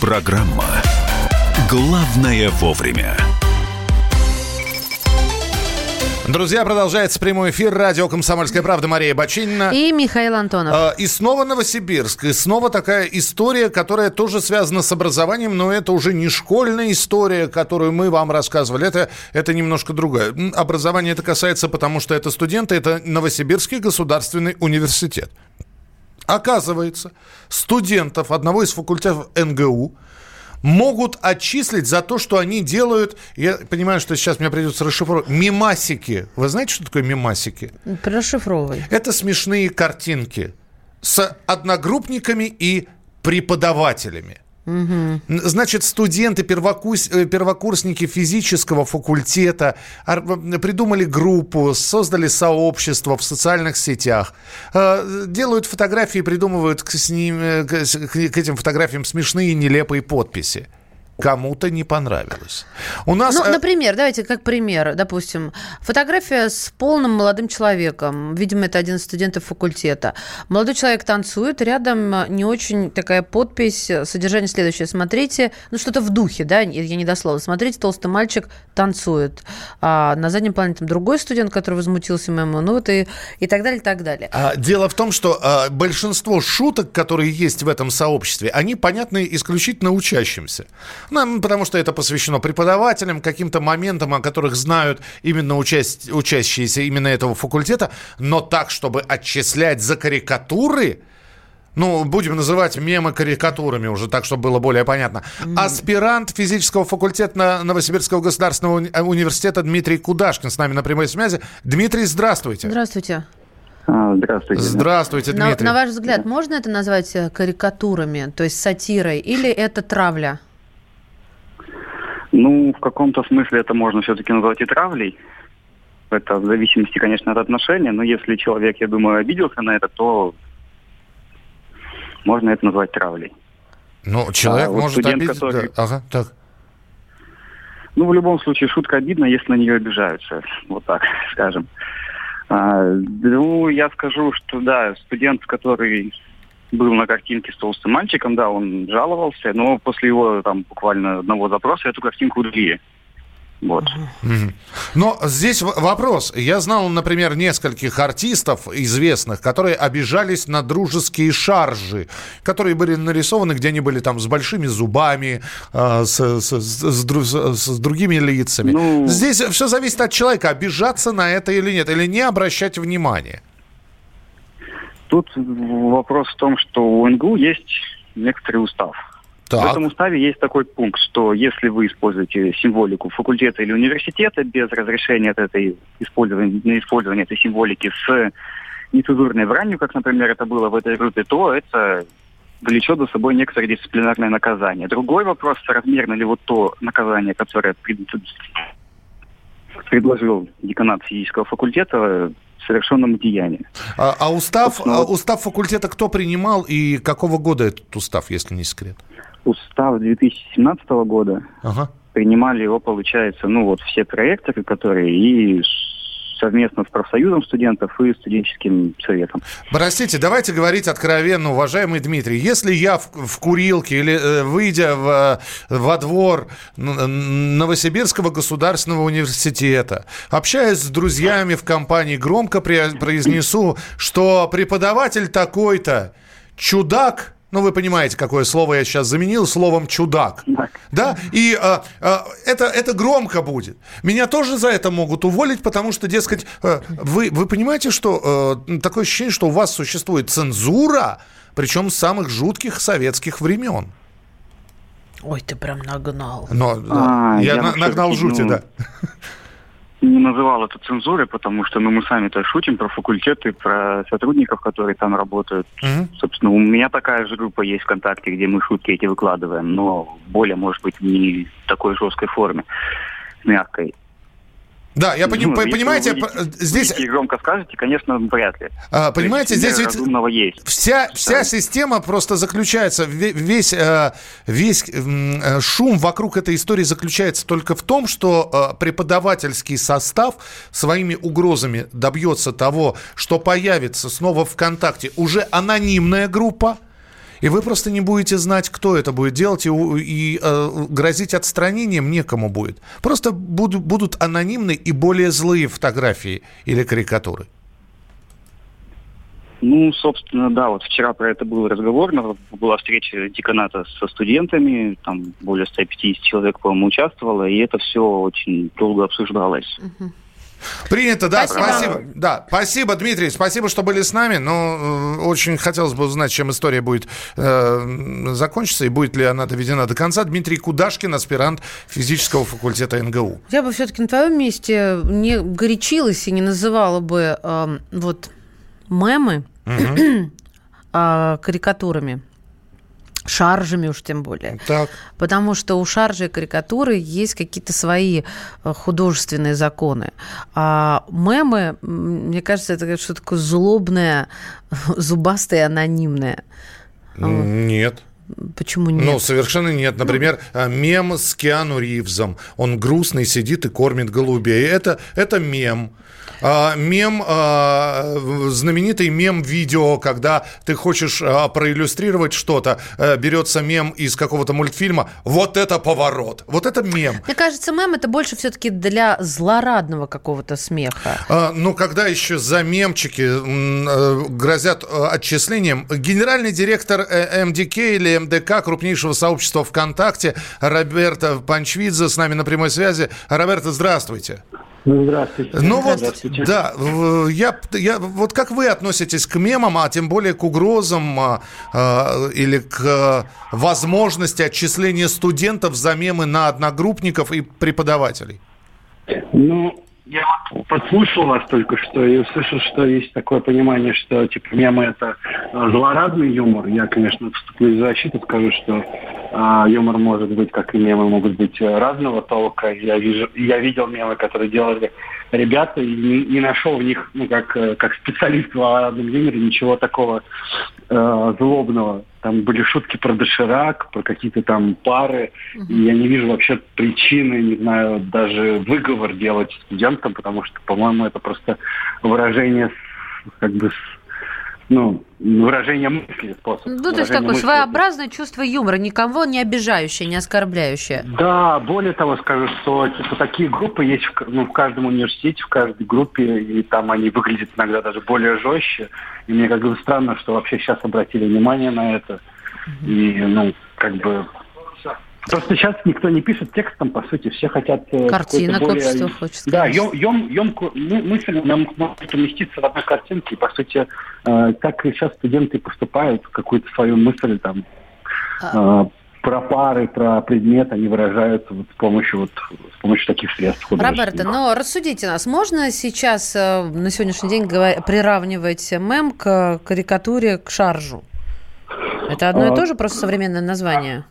Программа «Главное вовремя». Друзья, продолжается прямой эфир. Радио «Комсомольская правда». Мария Бочинина. И Михаил Антонов. А, И снова Новосибирск. И снова такая история, которая тоже связана с образованием, но это уже не школьная история, которую мы вам рассказывали. Это, это немножко другая. Образование это касается, потому что это студенты, это Новосибирский государственный университет. Оказывается, студентов одного из факультетов НГУ могут отчислить за то, что они делают, я понимаю, что сейчас мне придется расшифровать, мимасики. Вы знаете, что такое мимасики? Расшифровывай. Это смешные картинки с одногруппниками и преподавателями. Значит, студенты, первокурс- э, первокурсники физического факультета ор- придумали группу, создали сообщество в социальных сетях, э, делают фотографии, придумывают к, ним, э, к этим фотографиям смешные нелепые подписи. Кому-то не понравилось. У нас... Ну, э, например, давайте как пример, допустим, фотография с полным молодым человеком. Видимо, это один из студентов факультета. Молодой человек танцует, рядом не очень такая подпись, содержание следующее. Смотрите, ну что-то в духе, да, я я не дословно. Смотрите, толстый мальчик танцует. А на заднем плане там другой студент, который возмутился моему, ну вот и, и так далее, и так далее. А, Дело в том, что а, большинство шуток, которые есть в этом сообществе, они понятны исключительно учащимся. Ну, потому что это посвящено преподавателям, каким-то моментам, о которых знают именно участь- учащиеся именно этого факультета, но так, чтобы отчислять за карикатуры, ну, будем называть мемы карикатурами уже, так, чтобы было более понятно. Аспирант физического факультета на Новосибирского государственного уни- э, университета Дмитрий Кудашкин с нами на прямой связи. Дмитрий, здравствуйте. Здравствуйте. А, Здравствуйте. Здравствуйте, На, Дмитрий. на ваш взгляд, можно это назвать э, карикатурами, то есть сатирой, или это травля? Ну, в каком-то смысле это можно все-таки назвать и травлей. Это в зависимости, конечно, от отношения. Но если человек, я думаю, обиделся на это, то можно это назвать травлей. Ну, человек А вот может студент, обидеть... который- да. Ага, так. Ну, в любом случае, шутка обидна, если на нее обижаются. Вот так, скажем. А, ну, я скажу, что да, студент, который был на картинке с толстым мальчиком, да, он жаловался, но после его там буквально одного запроса эту картинку удалили. Вот. Но здесь вопрос. Я знал, например, нескольких артистов известных, которые обижались на дружеские шаржи, которые были нарисованы, где они были там с большими зубами, э, с, с- с- с- с другими лицами. Ну- Здесь все зависит от человека, обижаться на это или нет, или не обращать внимания. Тут вопрос в том, что у НГУ есть некоторый устав. В Так. этом уставе есть такой пункт, что если вы используете символику факультета или университета без разрешения от этой использования, на использование этой символики с нецензурной бранью, как, например, это было в этой группе, то это влечет за собой некоторое дисциплинарное наказание. Другой вопрос, соразмерно ли вот то наказание, которое пред- предложил деканат физического факультета, совершенному деянию. А, а устав, Собственно, а вот- устав факультета кто принимал и какого года этот устав, если не секрет? Устав 2017 года Ага. принимали его, получается, ну вот все проекторы, которые и совместно с профсоюзом студентов и студенческим советом. Простите, давайте говорить откровенно, уважаемый Дмитрий. Если я в, в курилке или э, выйдя в, э, во двор Новосибирского государственного университета, общаясь с друзьями в компании, громко произнесу, что преподаватель такой-то чудак, ну вы понимаете, какое слово я сейчас заменил словом чудак, да, и э, э, это, это громко будет. Меня тоже за это могут уволить, потому что, дескать, э, вы, вы понимаете, что э, такое ощущение, что у вас существует цензура, причем с самых жутких советских времен. Ой, ты прям нагнал. Но А, я, я на- нагнал жути, ну, да. Не называл это цензурой, потому что ну, мы сами-то шутим про факультеты, про сотрудников, которые там работают. Мгм. Собственно, у меня такая же группа есть ВКонтакте, где мы шутки эти выкладываем, но более, может быть, не в такой жесткой форме, мягкой. Да, я пони- Ну, понимаете, вы выйдете- здесь, выйдете громко скажете, конечно, вряд ли. а, понимаете, есть здесь ведь есть. Вся, вся Да. система просто заключается, ве- весь, э, весь э, шум вокруг этой истории заключается только в том, что э, преподавательский состав своими угрозами добьется того, что появится снова ВКонтакте уже анонимная группа, и вы просто не будете знать, кто это будет делать, и, и, э, грозить отстранением некому будет. Просто буду- будут анонимны и более злые фотографии или карикатуры. Ну, собственно, да, вот вчера про это был разговор, на- была встреча деканата со студентами, там более 150 человек, по-моему, участвовало, и это все очень долго обсуждалось. Принято, да, Спасибо. спасибо. Да, спасибо, Дмитрий, спасибо, что были с нами. Но э, очень хотелось бы узнать, чем история будет э, закончиться и будет ли она доведена до конца. Дмитрий Кудашкин, аспирант физического факультета НГУ. Я бы все-таки на твоем месте не горячилась и не называла бы эм, вот мемы а, карикатурами. Шаржами уж тем более. Так. Потому что у шаржи и карикатуры есть какие-то свои э, художественные законы. А мемы, мне кажется, это что-то такое злобное, зубастое, анонимное. Нет. Почему нет? Ну, совершенно нет. Например, э, мем с Киану Ривзом. Он грустный, сидит и кормит голубей. Это, это мем. А, мем, а, знаменитый мем-видео, когда ты хочешь а, проиллюстрировать что-то, э, берется мем из какого-то мультфильма, вот это поворот, вот это мем. Мне кажется, мем это больше все-таки для злорадного какого-то смеха. А, Ну, когда еще за мемчики э, грозят э, отчислением, генеральный директор МДК или МДК, крупнейшего сообщества ВКонтакте, Роберто Панчвидзе с нами на прямой связи. Роберто, здравствуйте. Здравствуйте. Ну вот, Здравствуйте. да, я, я, вот как вы относитесь к мемам, а тем более к угрозам а, а, или к возможности отчисления студентов за мемы на одногруппников и преподавателей? Ну, я вот подслушал вас только что и услышал, что есть такое понимание, что типа мемы это э, злорадный юмор. Я, конечно, вступлю в защиту, скажу, что а, юмор может быть, как и мемы, могут быть э, разного толка. Я вижу, я видел мемы, которые делали ребята, и не, не нашел в них, ну, как, э, как специалист в злорадном юморе, ничего такого э, злобного. Там были шутки про доширак, про какие-то там пары. И я не вижу вообще причины, не знаю, даже выговор делать студентам, потому что, по-моему, это просто выражение, как бы, ну, выражение мысли, способ. Ну, то есть такое мысли. своеобразное чувство юмора, никого не обижающее, не оскорбляющее. Да, более того скажу, что типа, такие группы есть в, ну, в каждом университете, в каждой группе, и там они выглядят иногда даже более жестче. И мне как бы странно, что вообще сейчас обратили внимание на это. И, ну, как бы... Просто сейчас никто не пишет текстом, по сути, все хотят... э, Картинок более- общество хочет, Да, ем, ем, мы- мысль нам может уместиться в одной картинке, и, по сути, э, так и сейчас студенты поступают, какую-то свою мысль там А. э, про пары, про предмет, они выражают вот с помощью вот с помощью таких средств. Роберто, но рассудите нас, можно сейчас э, на сегодняшний день говор- приравнивать мем к карикатуре, к шаржу? Это одно и А, то же, просто современное название?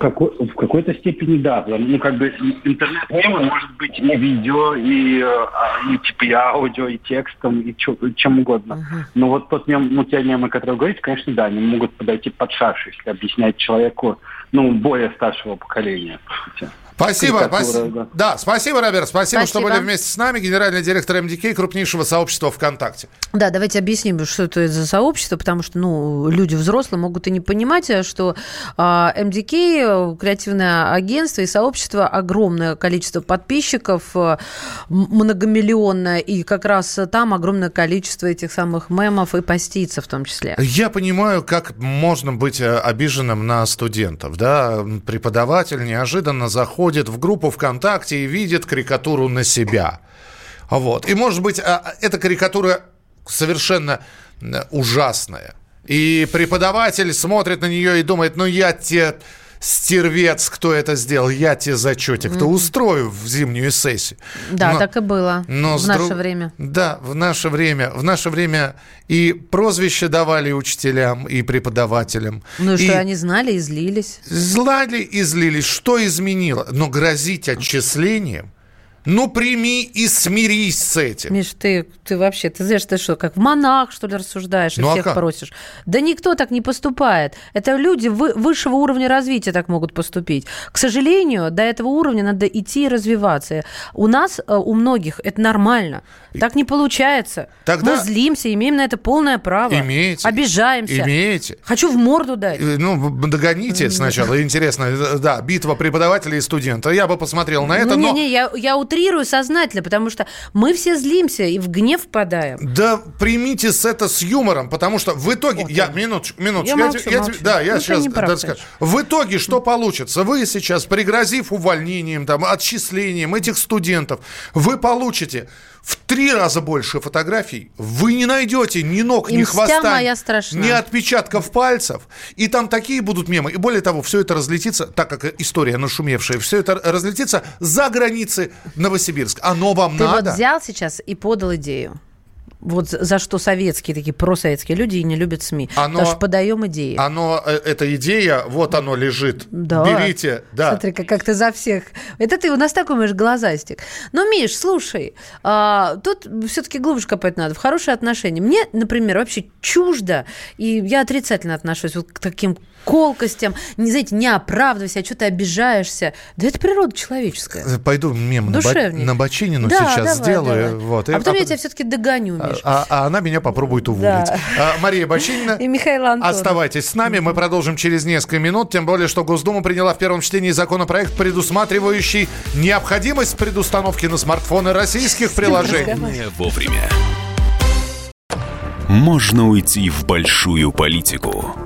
Какой- в какой-то степени да. Ну, как бы интернет-мем он может быть и видео, и, э, а, и типа и аудио, и текстом, и чё- чем угодно. Но вот тот мем, ну, те мемы, которые вы говорите, конечно, да, они могут подойти под шарш, если объяснять человеку, ну, более старшего поколения. по сути. Спасибо, спасибо. да. Да, спасибо, Роберт, спасибо, что Спасибо. были вместе с нами. Генеральный директор МДК, крупнейшего сообщества ВКонтакте. Да, давайте объясним, что это за сообщество, потому что, ну, люди взрослые могут и не понимать, а, что а, МДК, э, креативное агентство и сообщество, огромное количество подписчиков, э, многомиллионное, и как раз там огромное количество этих самых мемов и постится в том числе. Я понимаю, как можно быть э, обиженным на студентов. Да? Преподаватель неожиданно заходит в группу ВКонтакте и видит карикатуру на себя. Вот. И, может быть, а, эта карикатура совершенно э, ужасная. И преподаватель смотрит на нее и думает, ну я тебе стервец, кто это сделал, я тебе зачетик-то mm-hmm. устрою в зимнюю сессию. Да, но, так и было но в наше друг... время. Да, в наше время. В наше время и прозвище давали учителям, и преподавателям. Ну и что, они знали и злились? Знали и злились. Что изменило? Но грозить отчислением ну, прими и смирись с этим. Миш, ты, ты вообще, ты знаешь, ты что, как в монах, что ли, рассуждаешь и ну, а всех а просишь? Да никто так не поступает. Это люди вы, высшего уровня развития так могут поступить. К сожалению, до этого уровня надо идти и развиваться. У нас, э, у многих, это нормально. Так не получается. Тогда... Мы злимся, имеем на это полное право. Имеете. Обижаемся. Имеете. Хочу в морду дать. Э, ну, догоните сначала. Интересно. Э, да, битва преподавателя и студента. Я бы посмотрел на это, но... Не-не, я, я утрирую сознательно, потому что мы все злимся и в гнев впадаем. Да примите с это с юмором, потому что в итоге... Вот я, минуточку, минуточку. Я, я, молчу, я, молчу. Да, я ну, сейчас... Да, скажу. В итоге что получится? Вы сейчас, пригрозив увольнением, там, отчислением этих студентов, вы получите в три раза больше фотографий вы не найдете ни ног, ни хвоста, моя ни отпечатков пальцев. И там такие будут мемы. И более того, все это разлетится, так как история нашумевшая, все это разлетится за границы Новосибирска. Оно вам Ты надо. Ты вот взял сейчас и подал идею вот за что советские такие просоветские люди и не любят СМИ. Оно, Потому что подаем идеи. Оно, э, эта идея, вот оно лежит. Да. Берите. Да. Смотри, как, как ты за всех. Это ты у нас такой, Миш, глазастик. Но, Миш, слушай, а, тут все-таки глубже копать надо, в хорошие отношения. Мне, например, вообще чуждо, и я отрицательно отношусь вот к таким колкостям, не, знаете, не оправдывайся, а что ты обижаешься. Да это природа человеческая. Пойду мем на, на Бочинину да, сейчас давай, сделаю. Давай. Вот, а потом и, я тебя все-таки догоню, Миш. А, а она меня попробует уволить. Да. А, Мария Бочинина. И Михаил Антонов. Оставайтесь с нами, мы продолжим через несколько минут, тем более, что Госдума приняла в первом чтении законопроект, предусматривающий необходимость предустановки на смартфоны российских приложений. Вовремя. Можно уйти в большую политику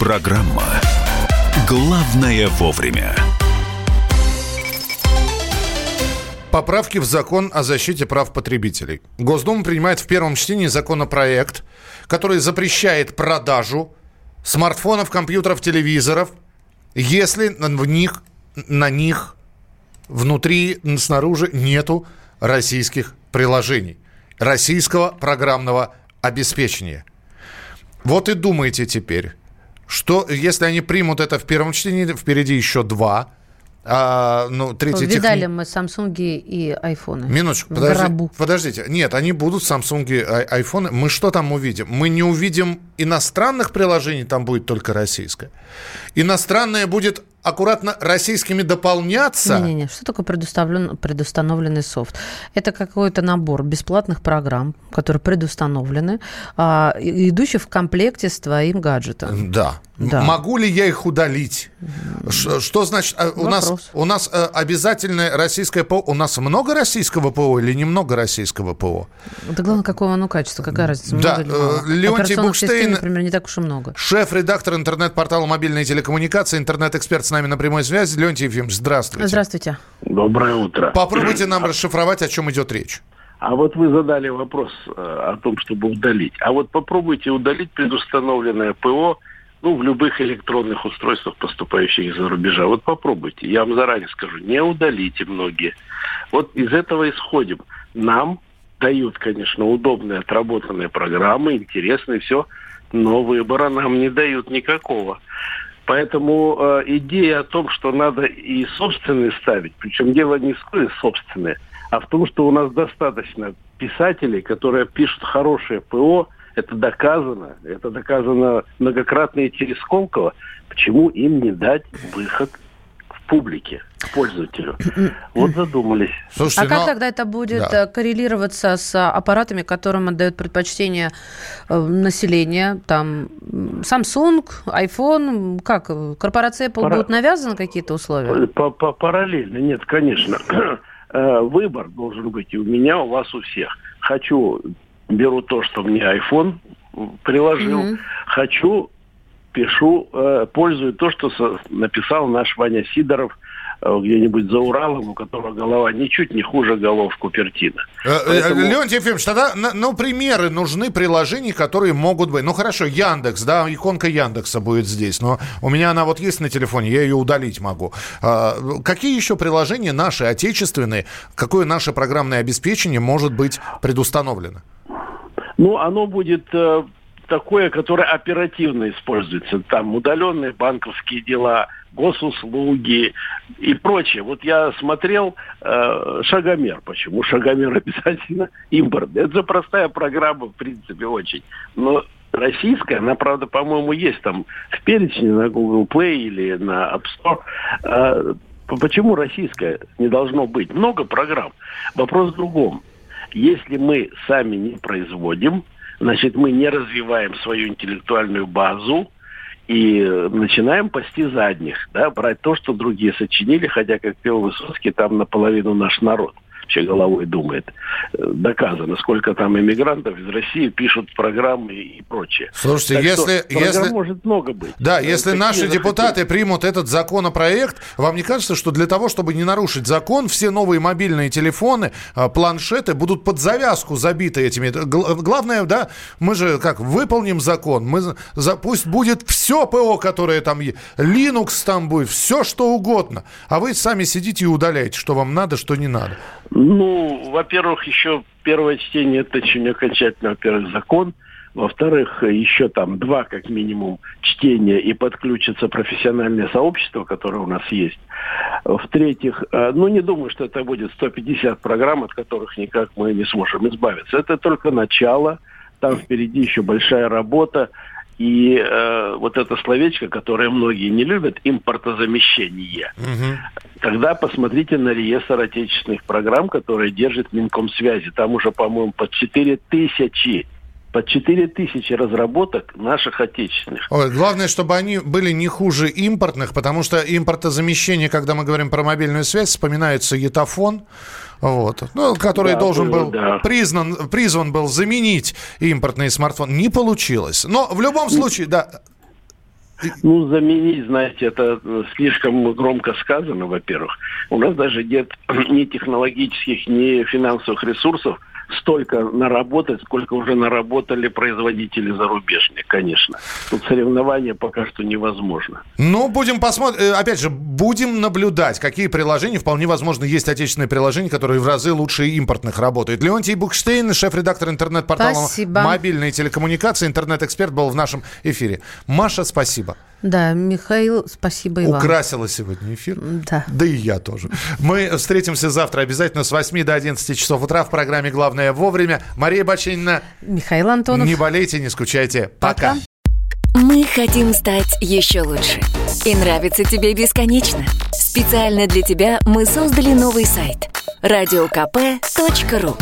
Программа «Главное вовремя». Поправки в закон о защите прав потребителей. Госдума принимает в первом чтении законопроект, который запрещает продажу смартфонов, компьютеров, телевизоров, если в них, на них внутри, снаружи нету российских приложений, российского программного обеспечения. Вот и думайте теперь, что, если они примут это в первом чтении, впереди еще два. А, ну, третий Видали тех... мы Samsung и айфоны. Минуточку, подожди, подождите. Нет, они будут Samsung и айфоны. Мы что там увидим? Мы не увидим иностранных приложений, там будет только российское. Иностранное будет аккуратно российскими дополняться. Не-не-не, что такое предустановлен, предустановленный софт? Это какой-то набор бесплатных программ, которые предустановлены, а, идущие в комплекте с твоим гаджетом. Да. да. Могу ли я их удалить? Ш, что значит? Вопрос. А, у нас, у нас э, обязательное российское ПО. У нас много российского ПО или немного российского ПО? Да главное, какого оно качества, какая разница? Да, э, Леонтий Букштейн, например, не так уж и много. Шеф-редактор интернет-портала «Мобильные телекоммуникации», интернет-эксперт с нами на прямой связи. Леонтий Ефимович, здравствуйте. Здравствуйте. Доброе утро. Попробуйте нам расшифровать, о чем идет речь. А вот вы задали вопрос э, о том, чтобы удалить. А вот попробуйте удалить предустановленное ПО ну, в любых электронных устройствах, поступающих из-за рубежа. Вот попробуйте. Я вам заранее скажу, не удалите многие. Вот из этого исходим. Нам дают, конечно, удобные отработанные программы, интересные, все, но выбора нам не дают никакого. Поэтому э, идея о том, что надо и собственные ставить, причем дело не в собственные, а в том, что у нас достаточно писателей, которые пишут хорошее ПО, это доказано, это доказано многократно и через Сколково, почему им не дать выход публике, пользователю. Вот задумались. Слушайте, а как но... тогда это будет да. Э, коррелироваться с аппаратами, которым отдает предпочтение э, население? Там Samsung, iPhone, как? Корпорация Apple Пара... будут навязаны какие-то условия? Параллельно, нет, конечно. Э, выбор должен быть и у меня, у вас, у всех. Хочу, беру то, что мне iPhone приложил. Mm-hmm. Хочу, пишу, э, пользую то, что написал наш Ваня Сидоров э, где-нибудь за Уралом, у которого голова ничуть не хуже голов Купертина. Э, Поэтому... Леонтий Ефимович, тогда, ну, примеры нужны приложений, которые могут быть. Ну, хорошо, Яндекс, да, иконка Яндекса будет здесь, но у меня она вот есть на телефоне, я ее удалить могу. А, какие еще приложения наши, отечественные, какое наше программное обеспечение может быть предустановлено? Ну, оно будет такое, которое оперативно используется. Там удаленные банковские дела, госуслуги и прочее. Вот я смотрел э, Шагомер. Почему Шагомер обязательно импорт? Это же простая программа, в принципе, очень. Но российская, она, правда, по-моему, есть там в перечне на Google Play или на App Store. Э, почему российская не должно быть? Много программ. Вопрос в другом. Если мы сами не производим, значит, мы не развиваем свою интеллектуальную базу и начинаем пасти задних, да, брать то, что другие сочинили, хотя, как пел Высоцкий, там наполовину наш народ – вообще головой думает. Э, доказано, сколько там иммигрантов из России пишут программы и прочее. Слушайте, так если... Что, если может много быть. Да, если наши захотели. депутаты примут этот законопроект, вам не кажется, что для того, чтобы не нарушить закон, все новые мобильные телефоны, а, планшеты будут под завязку забиты этими... Главное, да, мы же как, выполним закон, мы, пусть будет все ПО, которое там есть, Linux там будет, все что угодно, а вы сами сидите и удаляете, что вам надо, что не надо. Ну, во-первых, еще первое чтение это очень окончательно, во-первых, закон. Во-вторых, еще там два, как минимум, чтения и подключится профессиональное сообщество, которое у нас есть. В-третьих, э, ну не думаю, что это будет 150 программ, от которых никак мы не сможем избавиться. Это только начало. Там впереди еще большая работа. И э, вот это словечко, которое многие не любят, импортозамещение. Угу. Тогда посмотрите на реестр отечественных программ, которые держит Минкомсвязи. Там уже, по-моему, под 4 тысячи под 4 тысячи разработок наших отечественных. Ой, главное, чтобы они были не хуже импортных, потому что импортозамещение, когда мы говорим про мобильную связь, вспоминается етафон, вот, ну, который да, должен был да. признан, призван был заменить импортный смартфон. Не получилось. Но в любом случае, да, ну, заменить, знаете, это слишком громко сказано, во-первых. У нас даже нет ни технологических, ни финансовых ресурсов столько наработать, сколько уже наработали производители зарубежные, конечно. Тут соревнования пока что невозможно. Ну, будем посмотреть. Э, опять же, будем наблюдать, какие приложения. Вполне возможно, есть отечественные приложения, которые в разы лучше импортных работают. Леонтий Букштейн, шеф-редактор интернет-портала спасибо. «Мобильные телекоммуникации», интернет-эксперт был в нашем эфире. Маша, спасибо. Да, Михаил, спасибо и вам. Украсила сегодня эфир. Да. Да и я тоже. Мы встретимся завтра обязательно с 8 до 11 часов утра в программе «Главное вовремя». Мария Бачинина. Михаил Антонов. Не болейте, не скучайте. Пока. Пока. Мы хотим стать еще лучше. И нравится тебе бесконечно. Специально для тебя мы создали новый сайт. радиокп.ру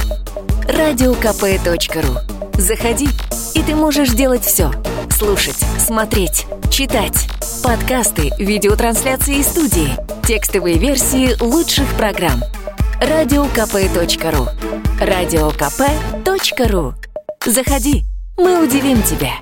радиокп.ру Заходи, и ты можешь делать все. Слушать, смотреть, читать. Подкасты, видеотрансляции студии, текстовые версии лучших программ. Радиокп.ру Радиокп.ру Заходи, мы удивим тебя.